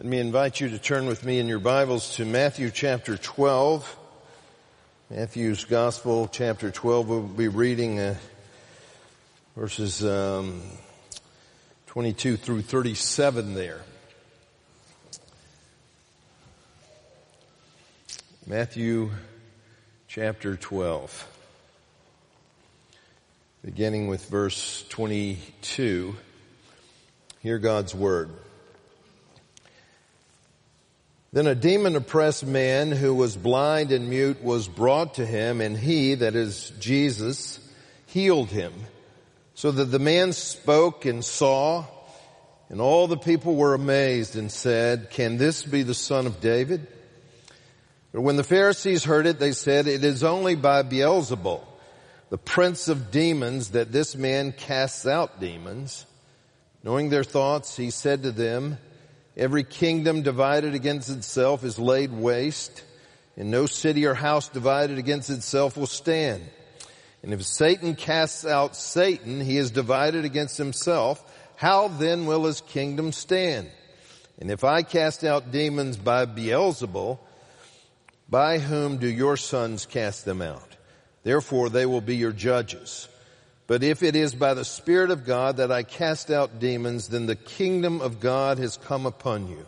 Let me invite you to turn with me in your Bibles to Matthew chapter 12. Matthew's Gospel, chapter 12. We'll be reading uh, verses um, 22 through 37 there. Matthew chapter 12. Beginning with verse 22. Hear God's Word. Then a demon oppressed man who was blind and mute was brought to him and he, that is Jesus, healed him so that the man spoke and saw and all the people were amazed and said, can this be the son of David? But when the Pharisees heard it, they said, it is only by Beelzebul, the prince of demons, that this man casts out demons. Knowing their thoughts, he said to them, Every kingdom divided against itself is laid waste, and no city or house divided against itself will stand. And if Satan casts out Satan, he is divided against himself. How then will his kingdom stand? And if I cast out demons by Beelzebul, by whom do your sons cast them out? Therefore they will be your judges. But if it is by the Spirit of God that I cast out demons, then the kingdom of God has come upon you.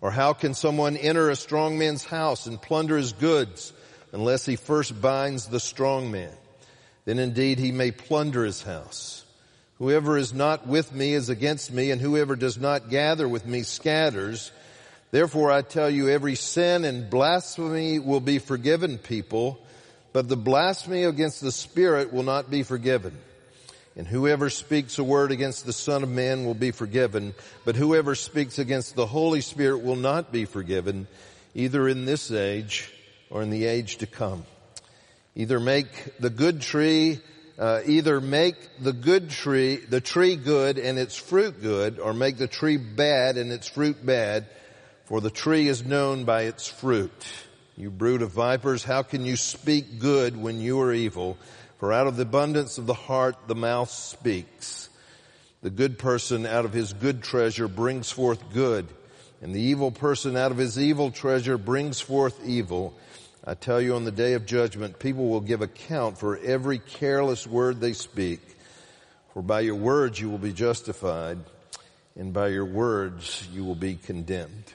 Or how can someone enter a strong man's house and plunder his goods unless he first binds the strong man? Then indeed he may plunder his house. Whoever is not with me is against me, and whoever does not gather with me scatters. Therefore I tell you, every sin and blasphemy will be forgiven people, but the blasphemy against the Spirit will not be forgiven. And whoever speaks a word against the Son of Man will be forgiven, but whoever speaks against the Holy Spirit will not be forgiven, either in this age or in the age to come. Either make the good tree, uh, either make the good tree, the tree good and its fruit good, or make the tree bad and its fruit bad, for the tree is known by its fruit. You brood of vipers, how can you speak good when you are evil? For out of the abundance of the heart, the mouth speaks. The good person out of his good treasure brings forth good, and the evil person out of his evil treasure brings forth evil. I tell you on the day of judgment, people will give account for every careless word they speak. For by your words you will be justified, and by your words you will be condemned.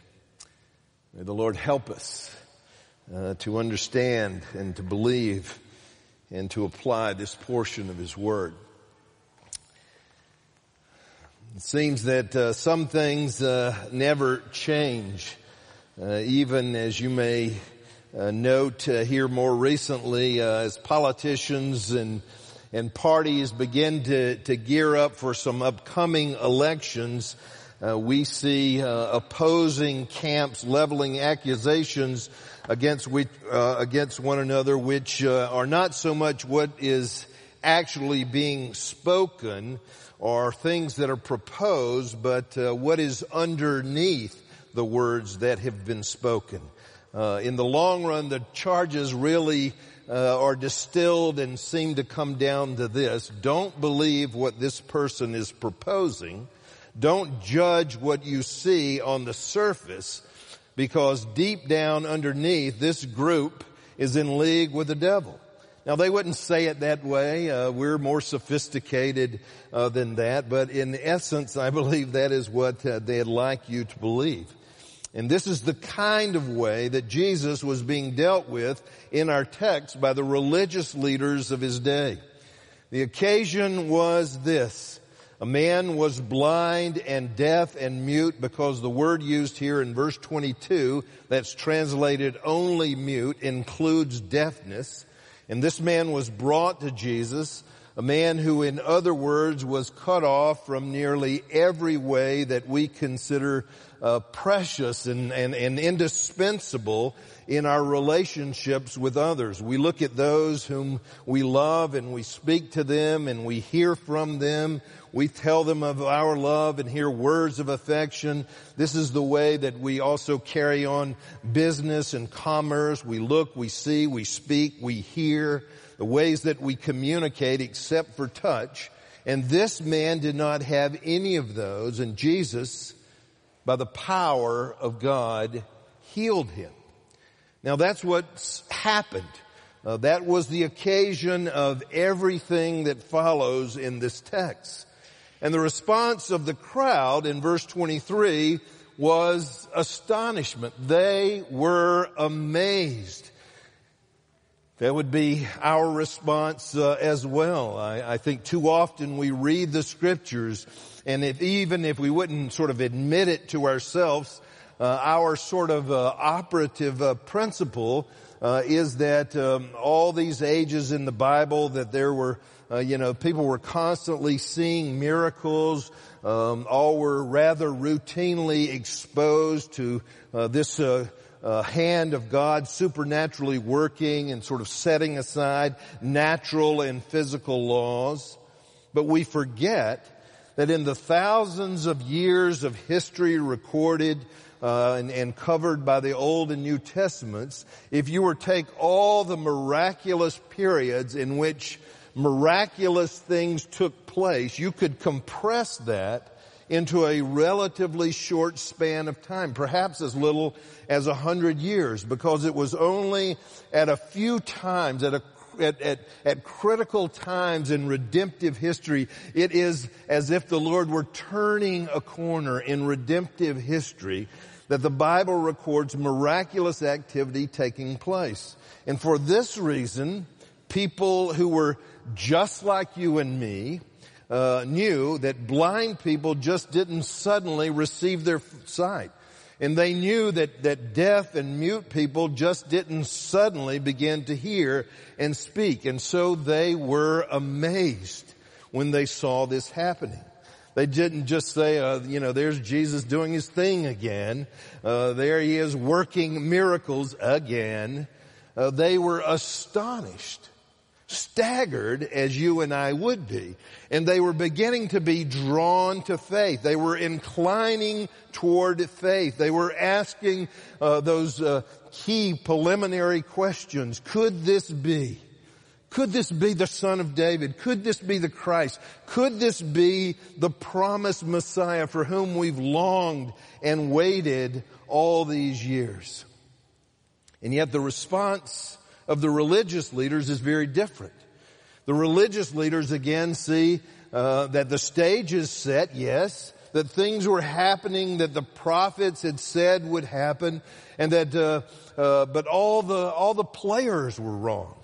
May the Lord help us uh, to understand and to believe and to apply this portion of His Word. It seems that uh, some things uh, never change, uh, even as you may uh, note uh, here more recently, uh, as politicians and and parties begin to, to gear up for some upcoming elections. we see opposing camps leveling accusations against which, uh, against one another, which uh, are not so much what is actually being spoken or things that are proposed, but uh, what is underneath the words that have been spoken. Uh, in the long run, the charges really uh, are distilled and seem to come down to this: Don't believe what this person is proposing. Don't judge what you see on the surface because deep down underneath, this group is in league with the devil. Now they wouldn't say it that way. Uh, we're more sophisticated uh, than that, but in essence, I believe that is what uh, they'd like you to believe. And this is the kind of way that Jesus was being dealt with in our text by the religious leaders of his day. The occasion was this. A man was blind and deaf and mute because the word used here in verse 22 that's translated only mute includes deafness. And this man was brought to Jesus, a man who in other words was cut off from nearly every way that we consider uh, precious and, and, and indispensable in our relationships with others. We look at those whom we love and we speak to them and we hear from them. We tell them of our love and hear words of affection. This is the way that we also carry on business and commerce. We look, we see, we speak, we hear. The ways that we communicate except for touch. And this man did not have any of those and Jesus by the power of God, healed him. Now that's what's happened. Uh, that was the occasion of everything that follows in this text. And the response of the crowd in verse 23 was astonishment. They were amazed. That would be our response uh, as well. I, I, think too often we read the scriptures and if, even if we wouldn't sort of admit it to ourselves, uh, our sort of uh, operative uh, principle uh, is that um, all these ages in the Bible that there were, uh, you know, people were constantly seeing miracles. Um, all were rather routinely exposed to uh, this hand of God supernaturally working and sort of setting aside natural and physical laws. But we forget that in the thousands of years of history recorded uh, and, and, covered by the Old and New Testaments, if you were to take all the miraculous periods in which miraculous things took place, you could compress that into a relatively short span of time, perhaps as little as a hundred years, because it was only at a few times, at a at, at, at critical times in redemptive history, it is as if the Lord were turning a corner in redemptive history that the Bible records miraculous activity taking place. And for this reason, people who were just like you and me, uh, knew that blind people just didn't suddenly receive their sight. And they knew that, that deaf and mute people just didn't suddenly begin to hear and speak. And so they were amazed when they saw this happening. They didn't just say, uh, you know, there's Jesus doing his thing again. Uh, there he is working miracles again. Uh, they were astonished staggered as you and I would be. And they were beginning to be drawn to faith. They were inclining toward faith. They were asking uh, those uh, key preliminary questions. Could this be? Could this be the son of David? Could this be the Christ? Could this be the promised Messiah for whom we've longed and waited all these years? And yet the response of the religious leaders is very different. The religious leaders again see uh, that the stage is set, yes, that things were happening that the prophets had said would happen, and that, uh, uh, but all the all the players were wrong.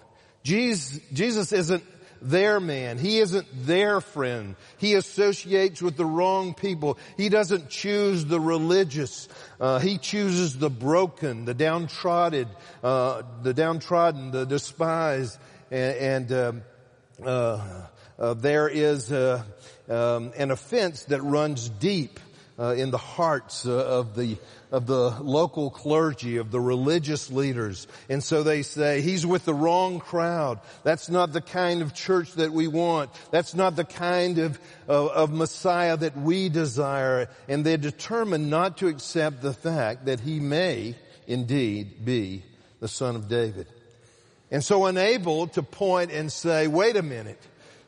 Jesus, Jesus isn't their man. He isn't their friend. He associates with the wrong people. He doesn't choose the religious. Uh, he chooses the broken, the downtrodden, uh, the downtrodden, the despised, and, and um, uh, uh there is uh, um, an offense that runs deep uh, in the hearts of the of the local clergy, of the religious leaders. And so they say, he's with the wrong crowd. That's not the kind of church that we want. That's not the kind of, of, of Messiah that we desire. And they're determined not to accept the fact that he may indeed be the son of David. And so unable to point and say, wait a minute,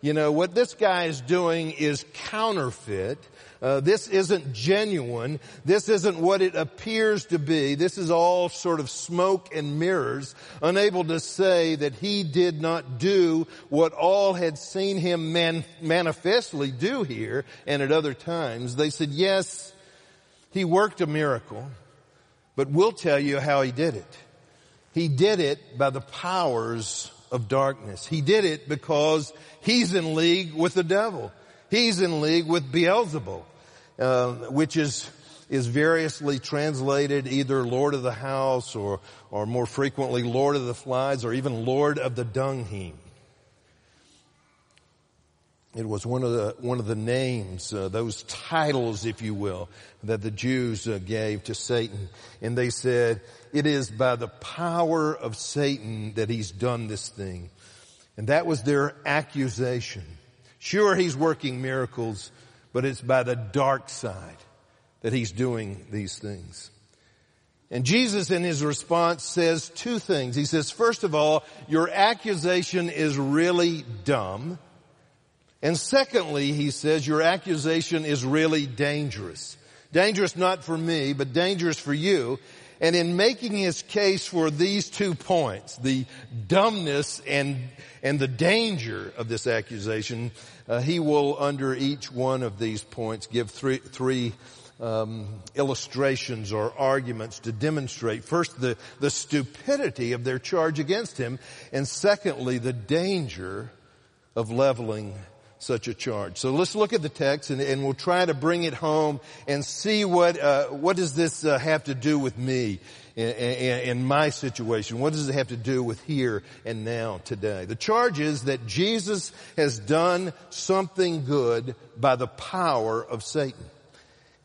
you know, what this guy is doing is counterfeit. Uh, this isn't genuine. This isn't what it appears to be. This is all sort of smoke and mirrors, unable to say that he did not do what all had seen him man- manifestly do here and at other times. They said, yes, he worked a miracle, but we'll tell you how he did it. He did it by the powers of darkness. He did it because he's in league with the devil. He's in league with Beelzebub. Uh, which is is variously translated either Lord of the House or or more frequently Lord of the Flies or even Lord of the Dung Heap. It was one of the one of the names, uh, those titles, if you will, that the Jews uh, gave to Satan, and they said it is by the power of Satan that he's done this thing, and that was their accusation. Sure, he's working miracles, but it's by the dark side that he's doing these things. And Jesus in his response says two things. He says, first of all, your accusation is really dumb. And secondly, he says, your accusation is really dangerous. Dangerous not for me, but dangerous for you. And in making his case for these two points, the dumbness and, and the danger of this accusation, uh, he will, under each one of these points, give three, three um, illustrations or arguments to demonstrate first the, the stupidity of their charge against him, and secondly, the danger of leveling such a charge. So let's look at the text and, and we'll try to bring it home and see what, uh, what does this uh, have to do with me in, in, in my situation? What does it have to do with here and now today? The charge is that Jesus has done something good by the power of Satan.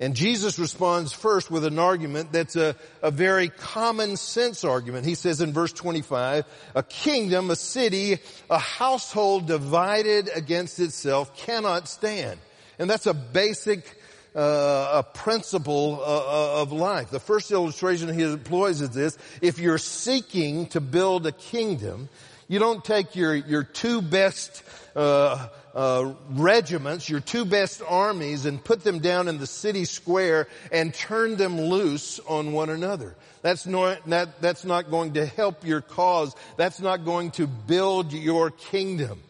And Jesus responds first with an argument that's a, a very common sense argument. He says in verse 25, a kingdom, a city, a household divided against itself cannot stand. And that's a basic uh, a principle uh, uh of life. The first illustration he employs is this. If you're seeking to build a kingdom, you don't take your, your two best uh, uh, regiments, your two best armies, and put them down in the city square and turn them loose on one another. That's not, that, that's not going to help your cause. That's not going to build your kingdom.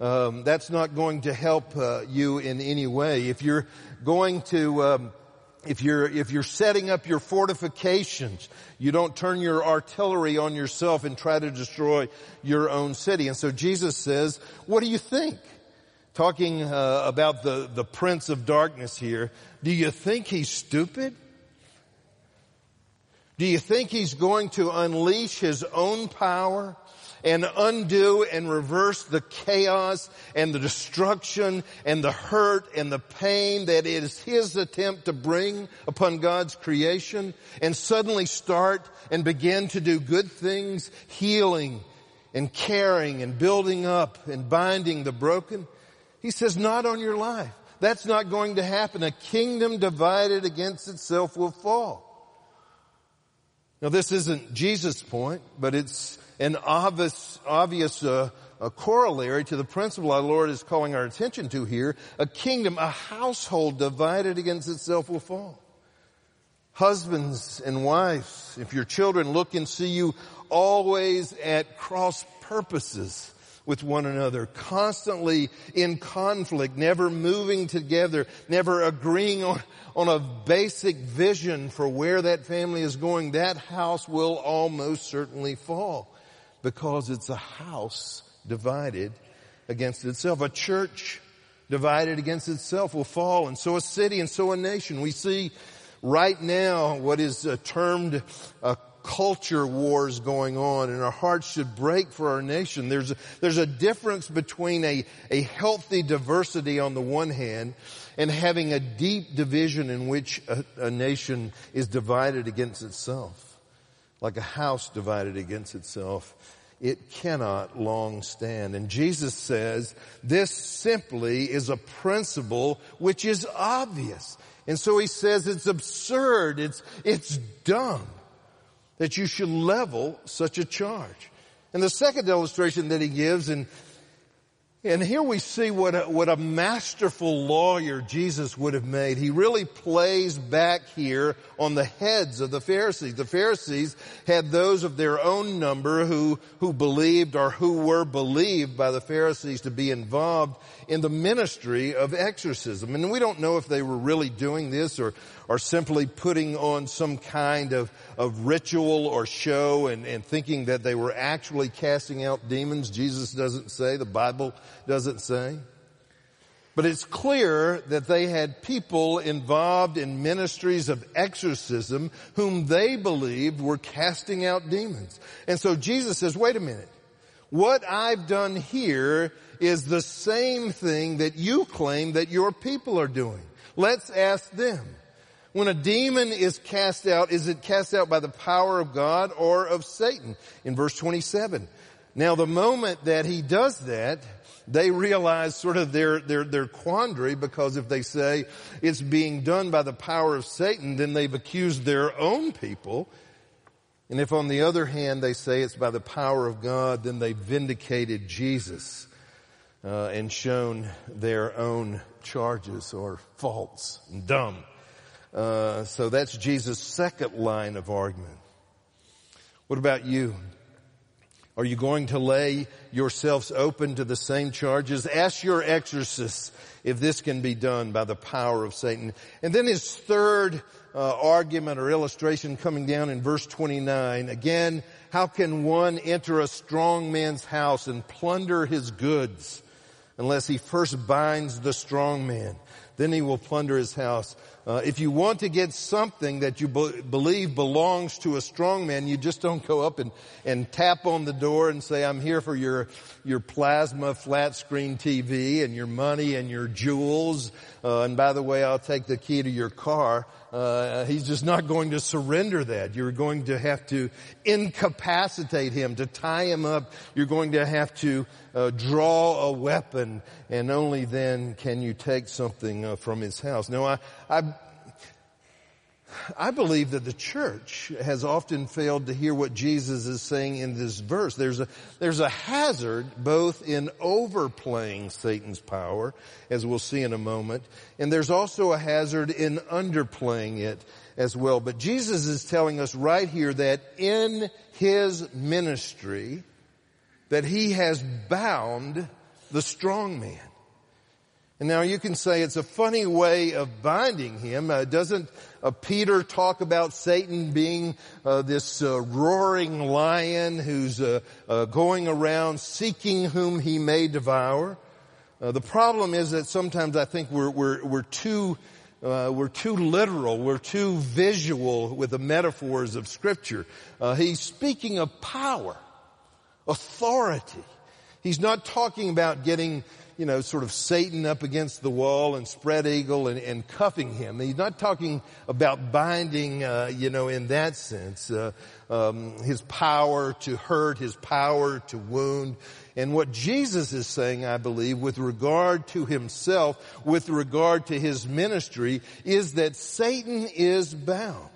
Um, that's not going to help uh, you in any way. If you're going to um, if you're, if you're setting up your fortifications, you don't turn your artillery on yourself and try to destroy your own city. And so Jesus says, what do you think? Talking uh, about the, the prince of darkness here, do you think he's stupid? Do you think he's going to unleash his own power and undo and reverse the chaos and the destruction and the hurt and the pain that is his attempt to bring upon God's creation and suddenly start and begin to do good things, healing and caring and building up and binding the broken? He says, not on your life. That's not going to happen. A kingdom divided against itself will fall. Now this isn't Jesus' point, but it's an obvious, obvious uh, a corollary to the principle our Lord is calling our attention to here. A kingdom, a household divided against itself will fall. Husbands and wives, if your children look and see you always at cross purposes, with one another, constantly in conflict, never moving together, never agreeing on, on a basic vision for where that family is going, that house will almost certainly fall because it's a house divided against itself. A church divided against itself will fall and so a city and so a nation. We see right now what is uh, termed a culture wars going on and our hearts should break for our nation. There's a, there's a difference between a, a healthy diversity on the one hand and having a deep division in which a, a nation is divided against itself. Like a house divided against itself it cannot long stand. And Jesus says this simply is a principle which is obvious. And so he says it's absurd, it's, it's dumb that you should level such a charge. And the second illustration that he gives, and and here we see what a, what a masterful lawyer Jesus would have made. He really plays back here on the heads of the Pharisees. The Pharisees had those of their own number who, who believed or who were believed by the Pharisees to be involved in the ministry of exorcism. And we don't know if they were really doing this or, or simply putting on some kind of, of ritual or show and, and thinking that they were actually casting out demons. Jesus doesn't say, the Bible doesn't say. But it's clear that they had people involved in ministries of exorcism whom they believed were casting out demons. And so Jesus says, wait a minute. What I've done here is the same thing that you claim that your people are doing. Let's ask them. When a demon is cast out, is it cast out by the power of God or of Satan? In verse 27. Now the moment that he does that, they realize sort of their, their, their quandary because if they say it's being done by the power of Satan, then they've accused their own people. And if on the other hand they say it's by the power of God, then they've vindicated Jesus uh, and shown their own charges or faults and dumb. Uh, so that's Jesus' second line of argument. What about you? Are you going to lay yourselves open to the same charges? Ask your exorcists if this can be done by the power of Satan. And then his third uh, argument or illustration coming down in verse 29. Again, how can one enter a strong man's house and plunder his goods unless he first binds the strong man? Then he will plunder his house. Uh, if you want to get something that you be- believe belongs to a strong man, you just don't go up and, and tap on the door and say, I'm here for your, your plasma flat screen TV and your money and your jewels. Uh, and by the way, I'll take the key to your car. Uh, he's just not going to surrender that. You're going to have to incapacitate him, to tie him up. You're going to have to uh, draw a weapon, and only then can you take something uh, from his house. Now, I, I I believe that the church has often failed to hear what Jesus is saying in this verse. There's a, there's a hazard both in overplaying Satan's power, as we'll see in a moment, and there's also a hazard in underplaying it as well. But Jesus is telling us right here that in his ministry, that he has bound the strong man. And now you can say it's a funny way of binding him. Uh, doesn't uh, Peter talk about Satan being uh, this uh, roaring lion who's uh, uh, going around seeking whom he may devour? the problem is that sometimes I think we're we're we're too we're too literal, we're too visual with the metaphors of Scripture. he's speaking of power, authority. He's not talking about getting you know, sort of Satan up against the wall and spread eagle and, and cuffing him. He's not talking about binding, uh, you know, in that sense. Uh, um, his power to hurt, his power to wound. And what Jesus is saying, I believe, with regard to himself, with regard to his ministry, is that Satan is bound.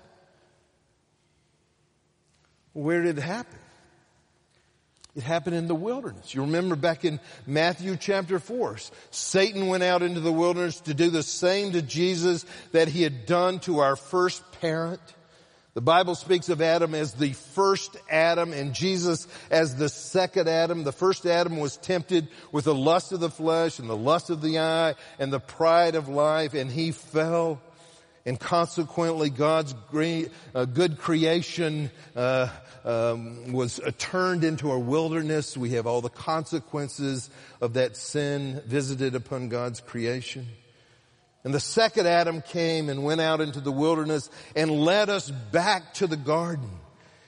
Where did it happen? It happened in the wilderness. You remember back in Matthew chapter 4, Satan went out into the wilderness to do the same to Jesus that he had done to our first parent. The Bible speaks of Adam as the first Adam and Jesus as the second Adam. The first Adam was tempted with the lust of the flesh and the lust of the eye and the pride of life and he fell and consequently God's uh, good creation uh, um, was uh, turned into a wilderness. We have all the consequences of that sin visited upon God's creation. And the second Adam came and went out into the wilderness and led us back to the garden.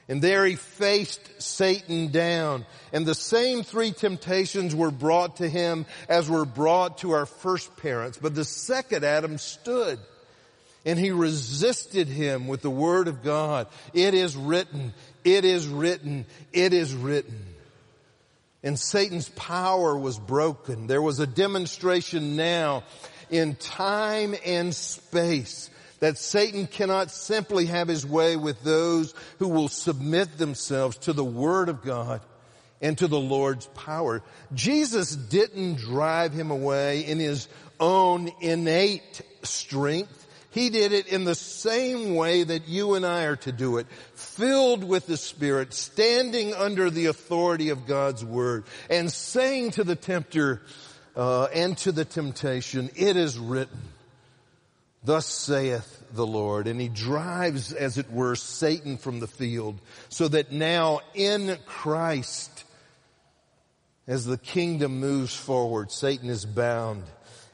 And there he faced Satan down. And the same three temptations were brought to him as were brought to our first parents. But the second Adam stood and he resisted him with the word of God. It is written, it is written, it is written. And Satan's power was broken. There was a demonstration now in time and space that Satan cannot simply have his way with those who will submit themselves to the Word of God and to the Lord's power. Jesus didn't drive him away in his own innate strength. He did it in the same way that you and I are to do it, filled with the Spirit, standing under the authority of God's Word, and saying to the tempter uh, and to the temptation, it is written, thus saith the Lord. And he drives, as it were, Satan from the field, so that now in Christ, as the kingdom moves forward, Satan is bound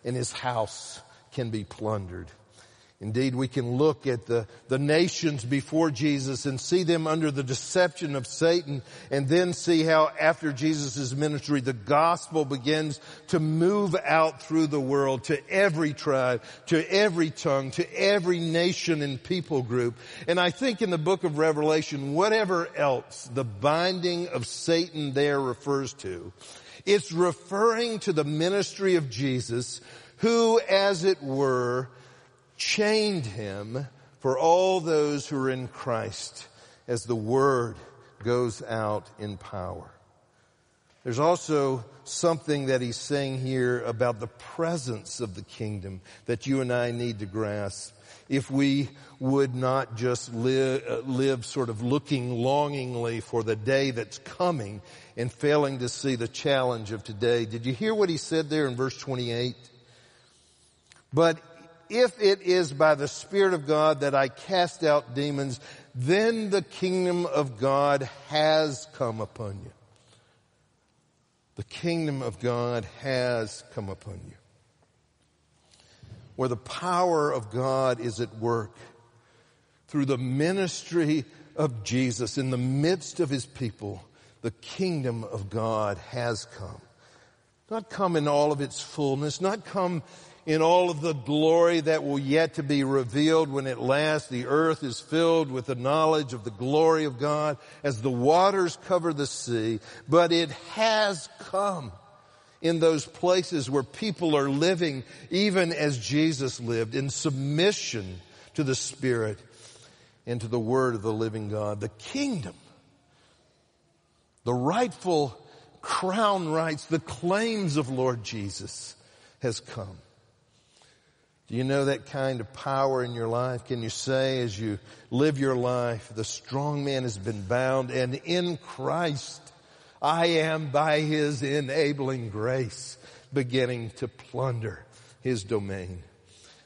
and his house can be plundered. Indeed, we can look at the, the nations before Jesus and see them under the deception of Satan and then see how after Jesus' ministry, the gospel begins to move out through the world to every tribe, to every tongue, to every nation and people group. And I think in the book of Revelation, whatever else the binding of Satan there refers to, it's referring to the ministry of Jesus who, as it were, chained him for all those who are in Christ as the word goes out in power. there's also something that he's saying here about the presence of the kingdom that you and I need to grasp if we would not just live, uh, live sort of looking longingly for the day that's coming and failing to see the challenge of today. Did you hear what he said there in verse 28? But if it is by the Spirit of God that I cast out demons, then the kingdom of God has come upon you. The kingdom of God has come upon you where the power of God is at work through the ministry of Jesus in the midst of his people, the kingdom of God has come. Not come in all of its fullness, not come in all of the glory that will yet to be revealed when at last the earth is filled with the knowledge of the glory of God as the waters cover the sea, but it has come in those places where people are living even as Jesus lived in submission to the Spirit and to the Word of the living God. The kingdom, the rightful crown rights, the claims of Lord Jesus has come. Do you know that kind of power in your life? Can you say as you live your life, the strong man has been bound and in Christ I am by His enabling grace beginning to plunder His domain.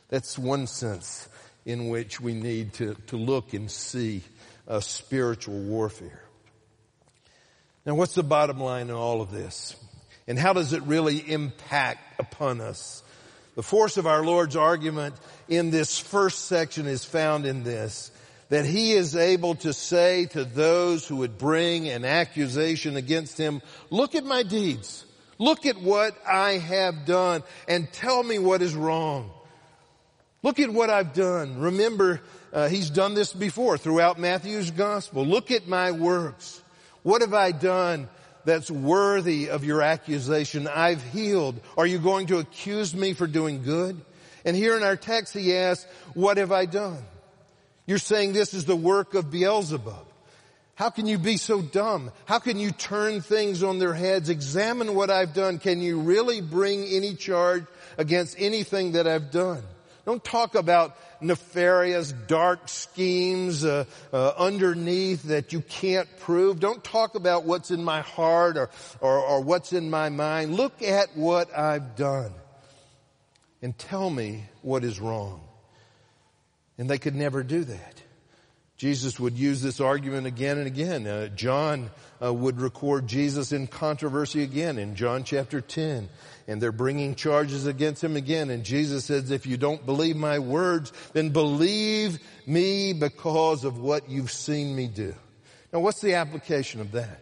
That's one sense in which we need to, to look and see a spiritual warfare. Now what's the bottom line in all of this? And how does it really impact upon us? The force of our Lord's argument in this first section is found in this that he is able to say to those who would bring an accusation against him, look at my deeds. Look at what I have done and tell me what is wrong. Look at what I've done. Remember, uh, he's done this before throughout Matthew's gospel. Look at my works. What have I done that's worthy of your accusation? I've healed. Are you going to accuse me for doing good? And here in our text he asks, what have I done? You're saying this is the work of Beelzebub. How can you be so dumb? How can you turn things on their heads? Examine what I've done. Can you really bring any charge against anything that I've done? Don't talk about nefarious, dark schemes uh, uh, underneath that you can't prove. Don't talk about what's in my heart or, or, or what's in my mind. Look at what I've done and tell me what is wrong. And they could never do that. Jesus would use this argument again and again. Uh, John uh, would record Jesus in controversy again in John chapter 10. And they're bringing charges against him again. And Jesus says, if you don't believe my words, then believe me because of what you've seen me do. Now what's the application of that?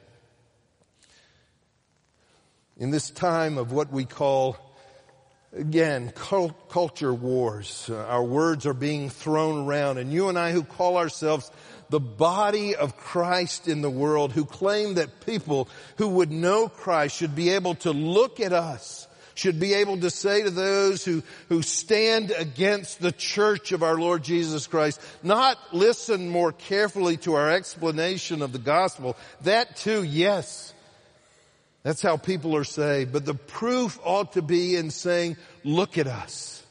In this time of what we call Again, culture wars. Uh, our words are being thrown around and you and I who call ourselves the body of Christ in the world, who claim that people who would know Christ should be able to look at us, should be able to say to those who, who stand against the church of our Lord Jesus Christ, not listen more carefully to our explanation of the gospel. That too, yes. That's how people are saved. But the proof ought to be in saying, look at us.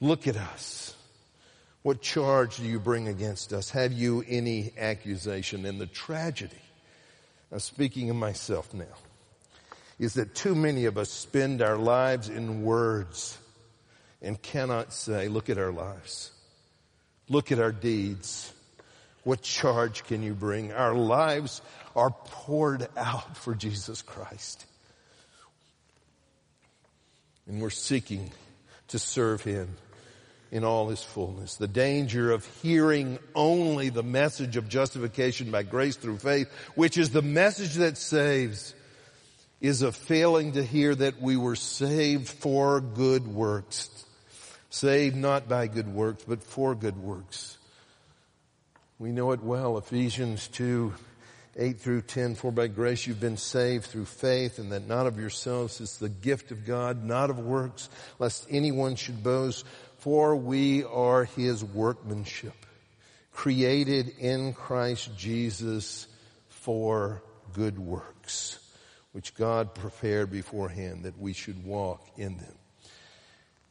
Look at us. What charge do you bring against us? Have you any accusation? And the tragedy, I'm speaking of myself now, is that too many of us spend our lives in words and cannot say, look at our lives. Look at our deeds. What charge can you bring? Our lives are poured out for Jesus Christ. And we're seeking to serve Him in all His fullness. The danger of hearing only the message of justification by grace through faith, which is the message that saves, is a failing to hear that we were saved for good works. Saved not by good works, but for good works. We know it well, Ephesians 2, 8 through 10, for by grace you've been saved through faith and that not of yourselves is the gift of God, not of works, lest anyone should boast, for we are his workmanship, created in Christ Jesus for good works, which God prepared beforehand that we should walk in them.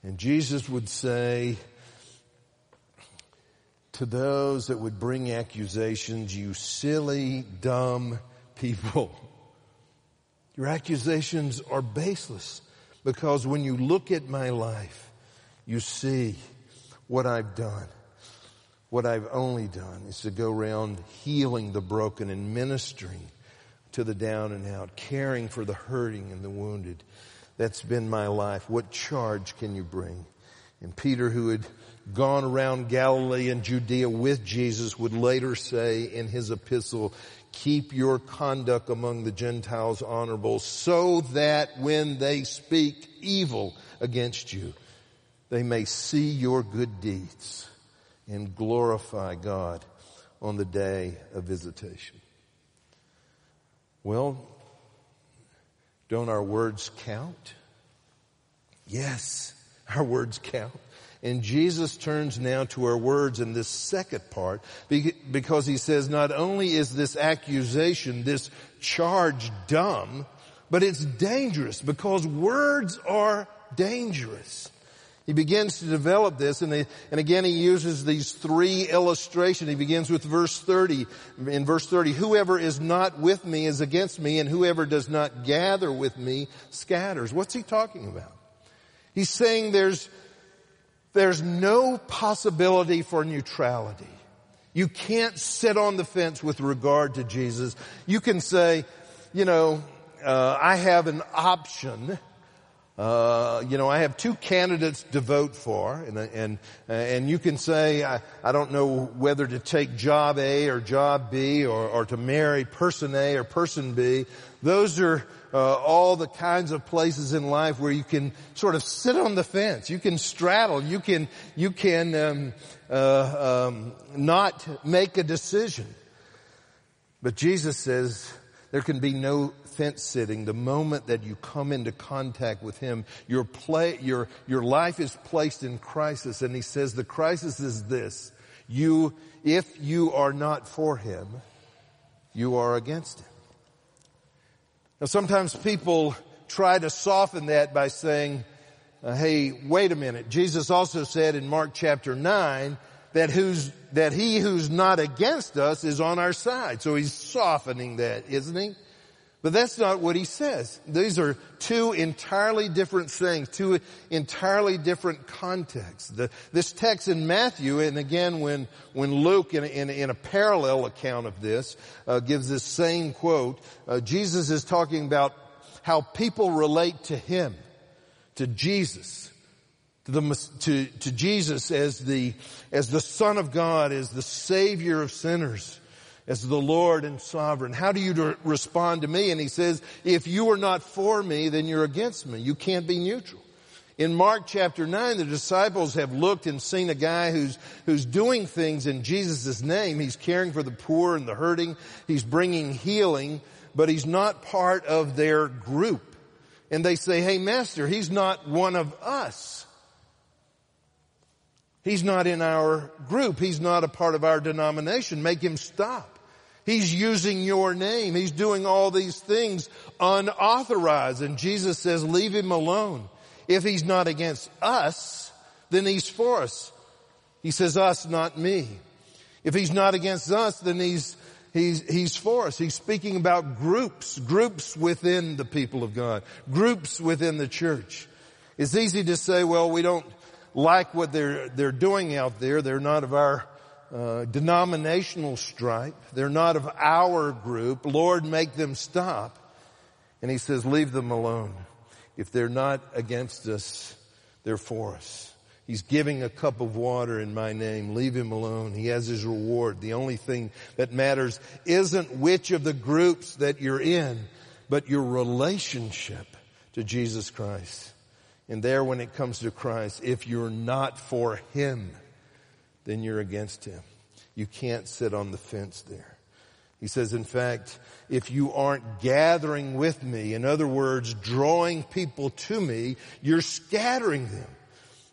And Jesus would say to those that would bring accusations, you silly, dumb people. Your accusations are baseless because when you look at my life, you see what I've done. What I've only done is to go around healing the broken and ministering to the down and out, caring for the hurting and the wounded. That's been my life. What charge can you bring? And Peter, who had gone around Galilee and Judea with Jesus, would later say in his epistle, keep your conduct among the Gentiles honorable so that when they speak evil against you, they may see your good deeds and glorify God on the day of visitation. Well, don't our words count? Yes, our words count. And Jesus turns now to our words in this second part because he says not only is this accusation, this charge dumb, but it's dangerous because words are dangerous. He begins to develop this and, and again he uses these three illustrations. He begins with verse 30. In verse 30, whoever is not with me is against me and whoever does not gather with me scatters. What's he talking about? He's saying there's, there's no possibility for neutrality. You can't sit on the fence with regard to Jesus. You can say, you know, uh, I have an option uh, you know, I have two candidates to vote for, and and and you can say I, I don't know whether to take job A or job B, or or to marry person A or person B. Those are uh, all the kinds of places in life where you can sort of sit on the fence. You can straddle. You can you can um, uh, um, not make a decision. But Jesus says there can be no fence sitting, the moment that you come into contact with Him, your play, your, your life is placed in crisis. And He says the crisis is this. You, if you are not for Him, you are against Him. Now sometimes people try to soften that by saying, uh, hey, wait a minute. Jesus also said in Mark chapter 9 that who's, that he who's not against us is on our side. So he's softening that, isn't he? But that's not what he says. These are two entirely different things, two entirely different contexts. The, this text in Matthew, and again when, when Luke in, in, in a parallel account of this, uh, gives this same quote, uh, Jesus is talking about how people relate to him, to Jesus. To, the, to, to Jesus as the, as the Son of God, as the Savior of sinners as the Lord and sovereign. How do you respond to me? And he says, if you are not for me, then you're against me. You can't be neutral. In Mark chapter 9, the disciples have looked and seen a guy who's, who's doing things in Jesus' name. He's caring for the poor and the hurting. He's bringing healing, but he's not part of their group. And they say, hey master, he's not one of us. He's not in our group. He's not a part of our denomination. Make him stop. He's using your name. He's doing all these things unauthorized. And Jesus says, leave him alone. If he's not against us, then he's for us. He says us, not me. If he's not against us, then he's, he's, he's for us. He's speaking about groups, groups within the people of God, groups within the church. It's easy to say, well, we don't like what they're, they're doing out there. They're not of our uh, denominational stripe. They're not of our group. Lord, make them stop. And he says, leave them alone. If they're not against us, they're for us. He's giving a cup of water in my name. Leave him alone. He has his reward. The only thing that matters isn't which of the groups that you're in, but your relationship to Jesus Christ. And there when it comes to Christ, if you're not for him, then you're against him. You can't sit on the fence there. He says, in fact, if you aren't gathering with me, in other words, drawing people to me, you're scattering them.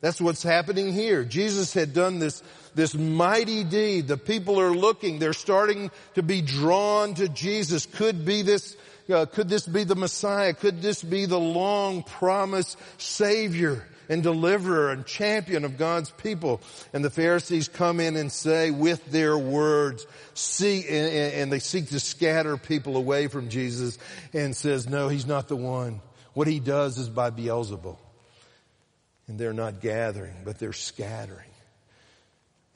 That's what's happening here. Jesus had done this, this mighty deed. The people are looking. They're starting to be drawn to Jesus. Could be this, uh, could this be the Messiah? Could this be the long promised Savior and deliverer and champion of God's people? And the Pharisees come in and say with their words, see, and, they seek to scatter people away from Jesus and says, no, he's not the one. What he does is by Beelzebul. And they're not gathering, but they're scattering.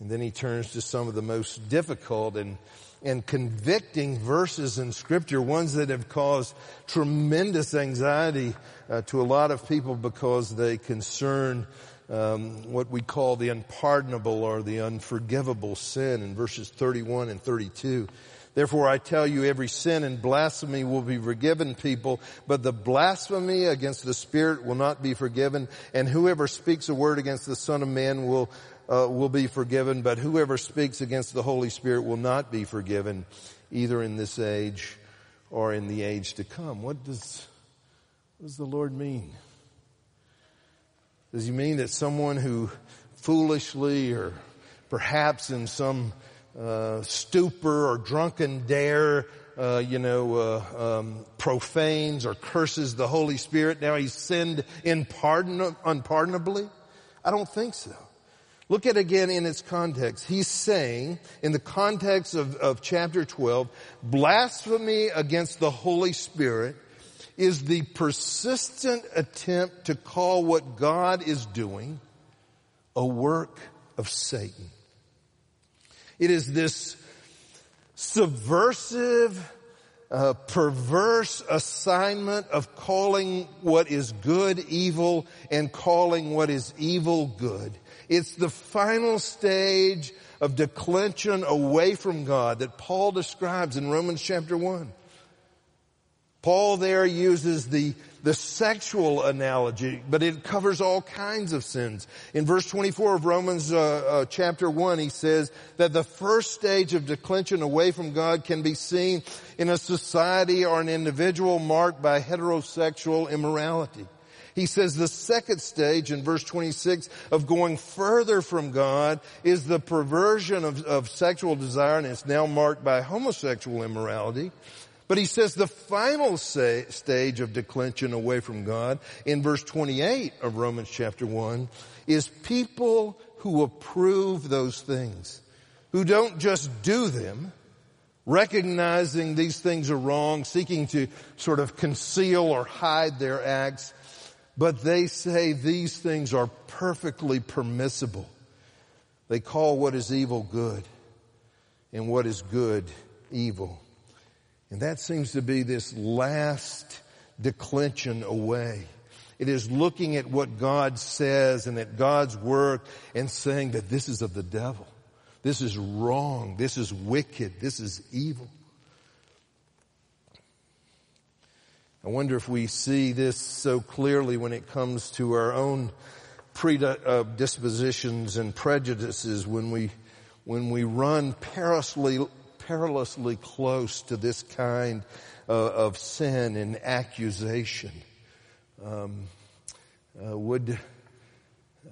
And then he turns to some of the most difficult and, and convicting verses in scripture, ones that have caused tremendous anxiety uh, to a lot of people because they concern um, what we call the unpardonable or the unforgivable sin in verses 31 and 32. Therefore I tell you every sin and blasphemy will be forgiven people, but the blasphemy against the Spirit will not be forgiven, and whoever speaks a word against the Son of Man will, uh, will be forgiven, but whoever speaks against the Holy Spirit will not be forgiven, either in this age or in the age to come. What does, what does the Lord mean? Does he mean that someone who foolishly or perhaps in some uh, stupor or drunken dare, uh, you know, uh, um, profanes or curses the Holy Spirit. Now he's sinned pardon, unpardonably. I don't think so. Look at again in its context. He's saying, in the context of, of chapter 12, blasphemy against the Holy Spirit is the persistent attempt to call what God is doing a work of Satan. It is this subversive, uh, perverse assignment of calling what is good evil and calling what is evil good. It's the final stage of declension away from God that Paul describes in Romans chapter 1. Paul there uses the, the sexual analogy, but it covers all kinds of sins. In verse 24 of Romans uh, uh, chapter 1, he says that the first stage of declension away from God can be seen in a society or an individual marked by heterosexual immorality. He says the second stage in verse 26 of going further from God is the perversion of, of sexual desire and it's now marked by homosexual immorality. But he says the final say, stage of declension away from God in verse 28 of Romans chapter 1 is people who approve those things, who don't just do them, recognizing these things are wrong, seeking to sort of conceal or hide their acts, but they say these things are perfectly permissible. They call what is evil good and what is good evil. And that seems to be this last declension away. It is looking at what God says and at God's work and saying that this is of the devil. This is wrong. This is wicked. This is evil. I wonder if we see this so clearly when it comes to our own predispositions and prejudices when we, when we run perilously, perilously close to this kind uh, of sin and accusation. Um, uh, would uh,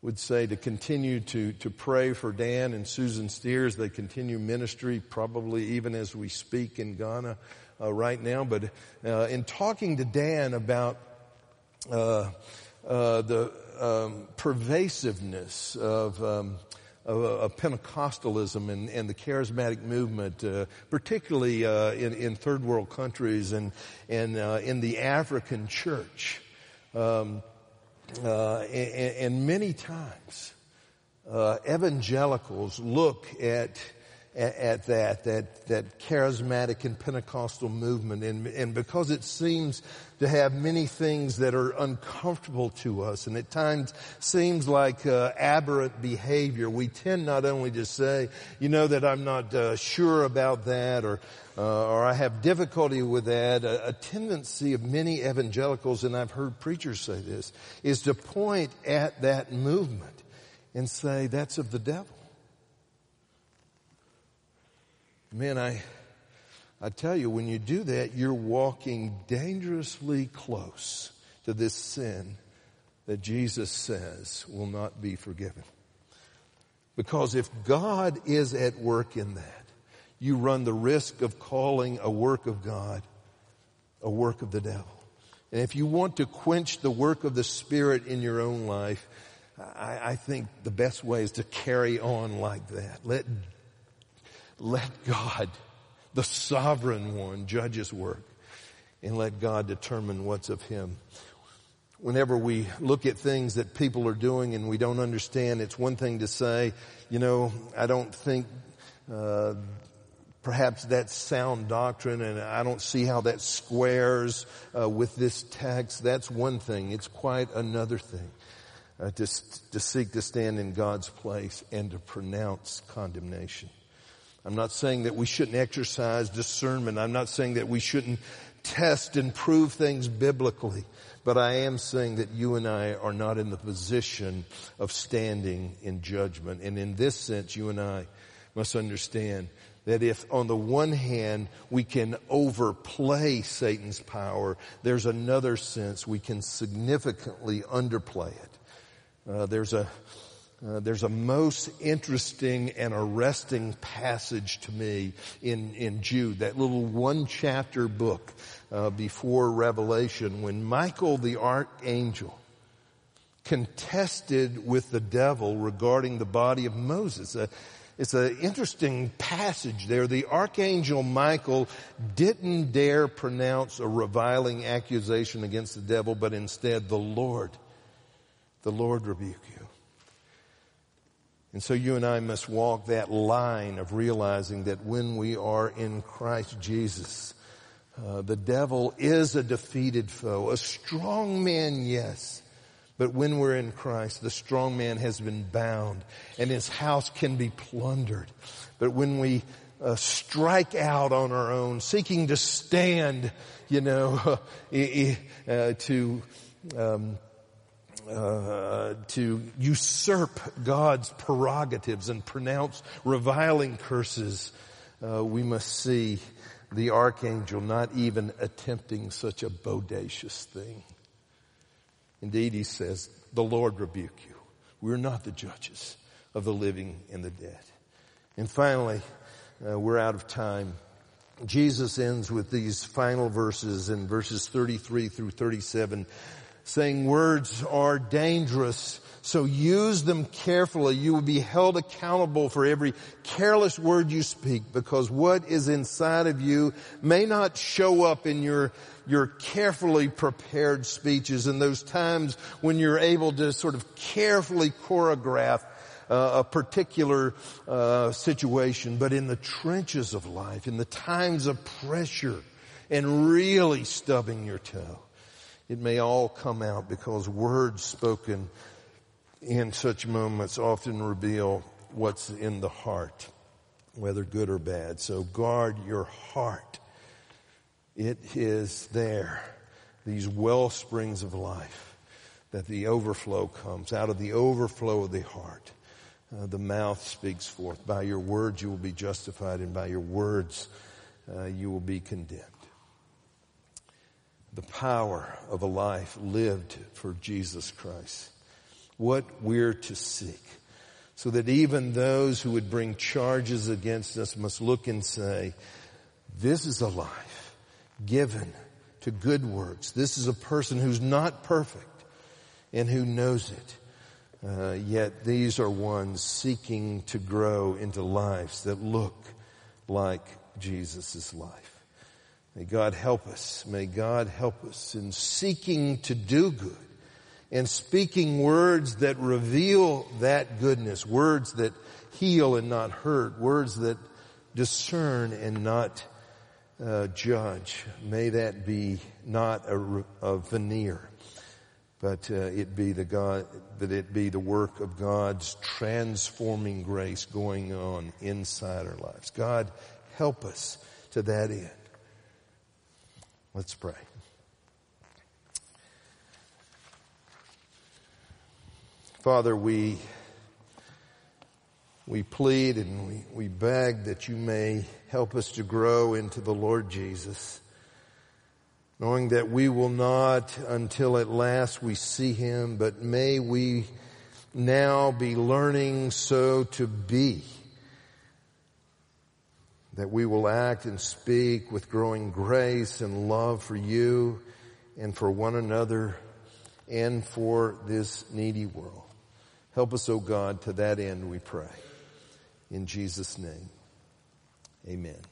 would say to continue to to pray for Dan and Susan Steers. They continue ministry, probably even as we speak in Ghana uh, right now. But uh, in talking to Dan about uh, the um, pervasiveness of um, of, of Pentecostalism and, and, the charismatic movement, uh, particularly uh, in, in, third world countries and and uh, in the African church. Um, uh, and, and, many times, uh, evangelicals look at at, at that, that, that charismatic and Pentecostal movement. And, and because it seems to have many things that are uncomfortable to us and at times seems like uh, aberrant behavior, we tend not only to say, you know, that I'm not uh, sure about that or, uh, or I have difficulty with that. A, a tendency of many evangelicals, and I've heard preachers say this, is to point at that movement and say, that's of the devil. Man, I, I tell you, when you do that, you're walking dangerously close to this sin that Jesus says will not be forgiven. Because if God is at work in that, you run the risk of calling a work of God a work of the devil. And if you want to quench the work of the Spirit in your own life, I, I think the best way is to carry on like that. Let, let God, the sovereign one, judge his work and let God determine what's of him. Whenever we look at things that people are doing and we don't understand, it's one thing to say, you know, I don't think uh, perhaps that's sound doctrine and I don't see how that squares uh, with this text. That's one thing. It's quite another thing uh, to, to seek to stand in God's place and to pronounce condemnation. I'm not saying that we shouldn't exercise discernment. I'm not saying that we shouldn't test and prove things biblically. But I am saying that you and I are not in the position of standing in judgment. And in this sense, you and I must understand that if on the one hand we can overplay Satan's power, there's another sense we can significantly underplay it. Uh, there's a uh, there's a most interesting and arresting passage to me in in Jude, that little one chapter book uh, before Revelation, when Michael the archangel contested with the devil regarding the body of Moses. Uh, it's an interesting passage there. The archangel Michael didn't dare pronounce a reviling accusation against the devil, but instead the Lord, the Lord rebuke you. And so you and I must walk that line of realizing that when we are in Christ Jesus, uh, the devil is a defeated foe, a strong man, yes, but when we're in Christ, the strong man has been bound and his house can be plundered. But when we uh, strike out on our own, seeking to stand, you know, uh, to, um, uh, to usurp God's prerogatives and pronounce reviling curses, uh, we must see the archangel not even attempting such a bodacious thing. Indeed, he says, the Lord rebuke you. We're not the judges of the living and the dead. And finally, uh, we're out of time. Jesus ends with these final verses in verses 33 through 37 saying words are dangerous so use them carefully. You will be held accountable for every careless word you speak because what is inside of you may not show up in your, your carefully prepared speeches and those times when you're able to sort of carefully choreograph uh, a particular uh, situation, but in the trenches of life, in the times of pressure and really stubbing your toe, it may all come out because words spoken in such moments often reveal what's in the heart, whether good or bad. So guard your heart. It is there, these well springs of life, that the overflow comes. Out of the overflow of the heart, uh, the mouth speaks forth. By your words you will be justified, and by your words uh, you will be condemned. The power of a life lived for Jesus Christ what we're to seek. So that even those who would bring charges against us must look and say, this is a life given to good works. This is a person who's not perfect and who knows it. Uh, yet these are ones seeking to grow into lives that look like Jesus' life. May God help us. May God help us in seeking to do good and speaking words that reveal that goodness, words that heal and not hurt, words that discern and not uh, judge. May that be not a, a veneer, but uh, it be the God that it be the work of God's transforming grace going on inside our lives. God, help us to that end. Let's pray. Father, we, we plead and we, we beg that you may help us to grow into the Lord Jesus, knowing that we will not until at last we see him, but may we now be learning so to be that we will act and speak with growing grace and love for you and for one another and for this needy world. Help us, O God, to that end we pray. In Jesus' name, amen.